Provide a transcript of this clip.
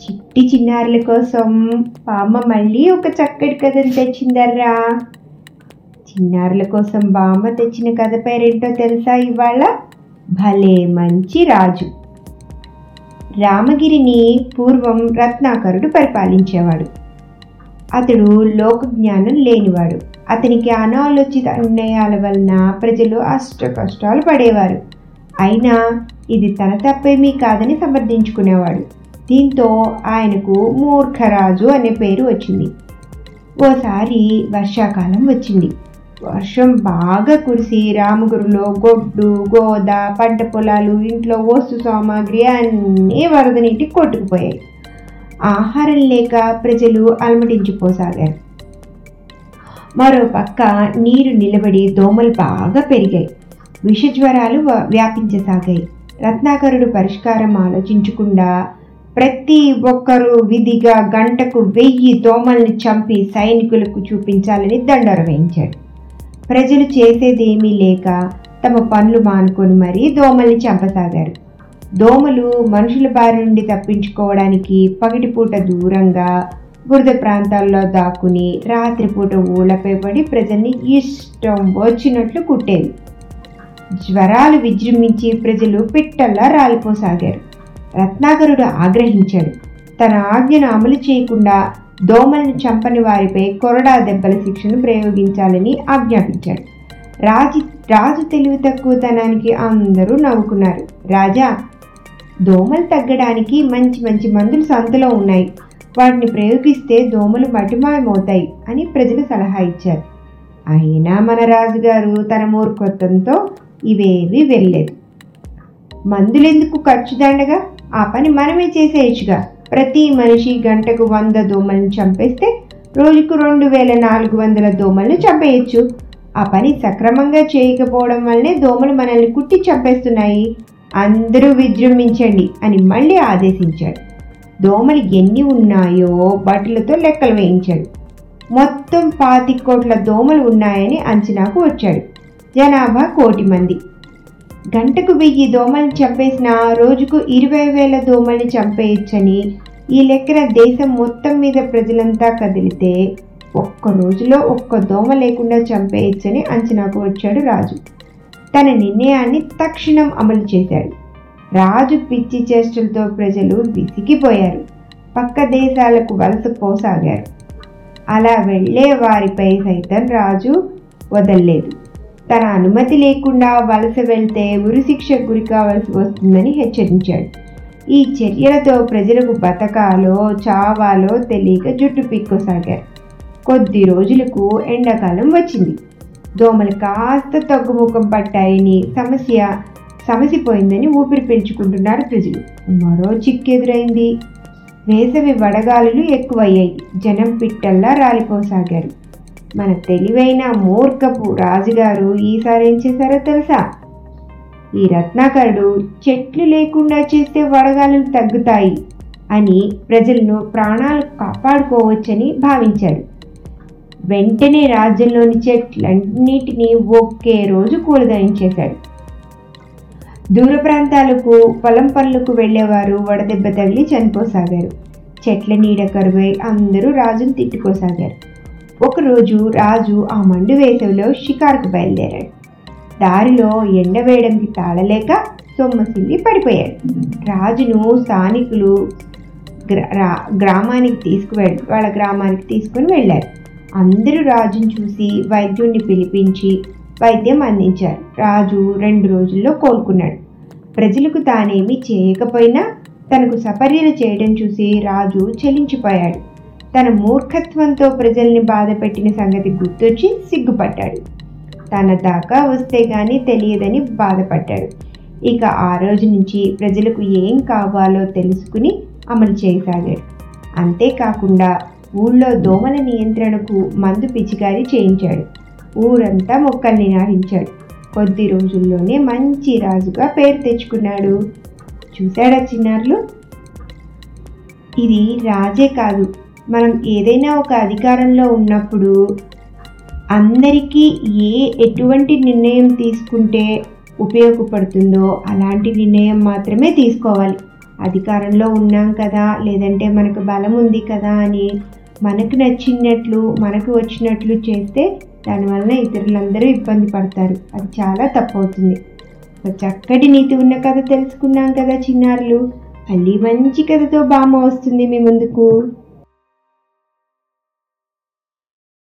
చిట్టి చిన్నారుల కోసం బామ్మ మళ్ళీ ఒక చక్కటి కథను తెచ్చిందర్రా. చిన్నారుల కోసం బామ్మ తెచ్చిన కథ పేరేంటో తెలుసా ఇవాళ? భలే మంచి రాజు. రామగిరిని పూర్వం రత్నాకరుడు పరిపాలించేవాడు. అతడు లోక జ్ఞానం లేనివాడు. అతనికి అనాలోచిత నిర్ణయాల వలన ప్రజలు అష్ట కష్టాలు పడేవారు. అయినా ఇది తన తప్పేమీ కాదని సమర్థించుకునేవాడు. దీంతో ఆయనకు మూర్ఖరాజు అనే పేరు వచ్చింది. ఓసారి వర్షాకాలం వచ్చింది. వర్షం బాగా కురిసి రామగురులో గొడ్డు గోద పంట పొలాలు ఇంట్లో వస్తు సామాగ్రి అన్నీ వరద నీటి కొట్టుకుపోయాయి. ఆహారం లేక ప్రజలు అలమటించిపోసాగారు. మరో పక్క నీరు నిలబడి దోమలు బాగా పెరిగాయి. విషజ్వరాలు వ్యాపించసాగాయి. రత్నాకరుడు పరిష్కారం ఆలోచించకుండా ప్రతి ఒక్కరూ విధిగా గంటకు వెయ్యి దోమల్ని చంపి సైనికులకు చూపించాలని దండర వేయించాడు. ప్రజలు చేసేదేమీ లేక తమ పనులు మానుకొని మరీ దోమల్ని చంపసాగారు. దోమలు మనుషుల బారి నుండి తప్పించుకోవడానికి పగటిపూట దూరంగా బురద ప్రాంతాల్లో దాక్కుని రాత్రిపూట ఊళ్ళపై పడి ప్రజల్ని ఇష్టం వచ్చినట్లు కుట్టేవి. జ్వరాలు విజృంభించి ప్రజలు పిట్టల్లా రాలిపోసాగారు. రత్నాకరుడు ఆగ్రహించాడు. తన ఆజ్ఞను అమలు చేయకుండా దోమలను చంపని వారిపై కొరడా దెబ్బల శిక్షను ప్రయోగించాలని ఆజ్ఞాపించాడు. రాజు రాజు తెలివి తక్కువతనానికి అందరూ నవ్వుకున్నారు. రాజా దోమలు తగ్గడానికి మంచి మంచి మందులు సంతలో ఉన్నాయి. వాటిని ప్రయోగిస్తే దోమలు మటిమాయమవుతాయి అని ప్రజలు సలహా ఇచ్చారు. అయినా మన రాజుగారు తన మూర్ఖత్వంతో ఇవేవి వెళ్ళలేదు. మందులెందుకు ఖర్చుదండగా? ఆ పని మనమే చేసేయచ్చుగా. ప్రతి మనిషి గంటకు వంద దోమల్ని చంపేస్తే రోజుకు రెండు వేల నాలుగు వందల దోమల్ని చంపేయచ్చు. ఆ పని సక్రమంగా చేయకపోవడం వల్లనే దోమలు మనల్ని కుట్టి చంపేస్తున్నాయి. అందరూ విజృంభించండి అని మళ్ళీ ఆదేశించాడు. దోమలు ఎన్ని ఉన్నాయో బట్టలతో లెక్కలు వేయించాడు. మొత్తం పాతి కోట్ల దోమలు ఉన్నాయని అంచనాకు వచ్చాడు. జనాభా కోటి మంది. గంటకు వెయ్యి దోమల్ని చంపేసిన రోజుకు ఇరవై వేల దోమల్ని చంపేయచ్చని ఈ లెక్కన దేశం మొత్తం మీద ప్రజలంతా కదిలితే ఒక్క రోజులో ఒక్క దోమ లేకుండా చంపేయచ్చని అంచనాకు వచ్చాడు రాజు. తన నిర్ణయాన్ని తక్షణం అమలు చేశాడు. రాజు పిచ్చి చేష్టలతో ప్రజలు విసిగిపోయారు. పక్క దేశాలకు వలస పోసాగారు. అలా వెళ్ళే వారిపై సైతం రాజు వదల్లేదు. తన అనుమతి లేకుండా వలస వెళ్తే ఉరిశిక్షకు గురి కావాల్సి వస్తుందని హెచ్చరించాడు. ఈ చర్యలతో ప్రజలకు బతకాలో చావాలో తెలియక జుట్టు పిక్కోసాగారు. కొద్ది రోజులకు ఎండాకాలం వచ్చింది. దోమలు కాస్త తగ్గుముఖం పట్టాయని సమస్య సమసిపోయిందని ఊపిరి పీల్చుకుంటున్నారు ప్రజలు. మరో చిక్కెదురైంది వేసవి వడగాలులు ఎక్కువయ్యాయి. జనం పిట్టల్లా రాలిపోసాగారు. మన తెలివైన మూర్ఖపు రాజుగారు ఈసారి ఏం చేశారో తెలుసా? ఈ రత్నాకరుడు చెట్లు లేకుండా చేస్తే వడగాలు తగ్గుతాయి అని ప్రజలను ప్రాణాలు కాపాడుకోవచ్చని భావించాడు. వెంటనే రాజ్యంలోని చెట్లన్నిటినీ ఒకే రోజు కూలదయించేశాడు దూర ప్రాంతాలకు పొలం పనులకు వెళ్ళేవారు వడదెబ్బ తగిలి చనిపోసాగారు. చెట్ల నీడ కరువై అందరూ రాజును తిట్టుకోసాగారు ఒకరోజు రాజు ఆ మండు వేసవిలో షికారుకు బయలుదేరాడు. దారిలో ఎండ వేయడానికి తాళలేక సొమ్మసిల్లి పడిపోయాడు. రాజును స్థానికులు గ్రా రా- గ్రామానికి తీసుకువెళ్ వాళ్ళ గ్రామానికి తీసుకుని వెళ్ళారు. అందరూ రాజును చూసి వైద్యుడిని పిలిపించి వైద్యం అందించారు. రాజు రెండు రోజుల్లో కోలుకున్నాడు. ప్రజలకు తానేమీ చేయకపోయినా తనకు సపర్యలు చేయడం చూసి రాజు చెలించిపోయాడు. తన మూర్ఖత్వంతో ప్రజల్ని బాధపెట్టిన సంగతి గుర్తొచ్చి సిగ్గుపడ్డాడు. తన దాకా వస్తే గాని తెలియదని బాధపడ్డాడు. ఇక ఆ రోజు నుంచి ప్రజలకు ఏం కావాలో తెలుసుకుని అమలు చేయసాగాడు. అంతేకాకుండా ఊళ్ళో దోమల నియంత్రణకు మందు పిచికారీ చేయించాడు. ఊరంతా మొక్కల్ని నాటించాడు. కొద్ది రోజుల్లోనే మంచి రాజుగా పేరు తెచ్చుకున్నాడు. చూశాడా చిన్నారులు? ఇది రాజే కాదు మనం ఏదైనా ఒక అధికారంలో ఉన్నప్పుడు అందరికీ ఏ ఎటువంటి నిర్ణయం తీసుకుంటే ఉపయోగపడుతుందో అలాంటి నిర్ణయం మాత్రమే తీసుకోవాలి. అధికారంలో ఉన్నాం కదా లేదంటే మనకు బలం ఉంది కదా అని మనకు నచ్చినట్లు మనకు వచ్చినట్లు చేస్తే దానివలన ఇతరులందరూ ఇబ్బంది పడతారు. అది చాలా తప్పవుతుంది. ఒక చక్కటి నీతి ఉన్న కథ తెలుసుకున్నాం కదా చిన్నారులు. మళ్ళీ మంచి కథతో బామ్మ వస్తుంది మీ ముందుకు.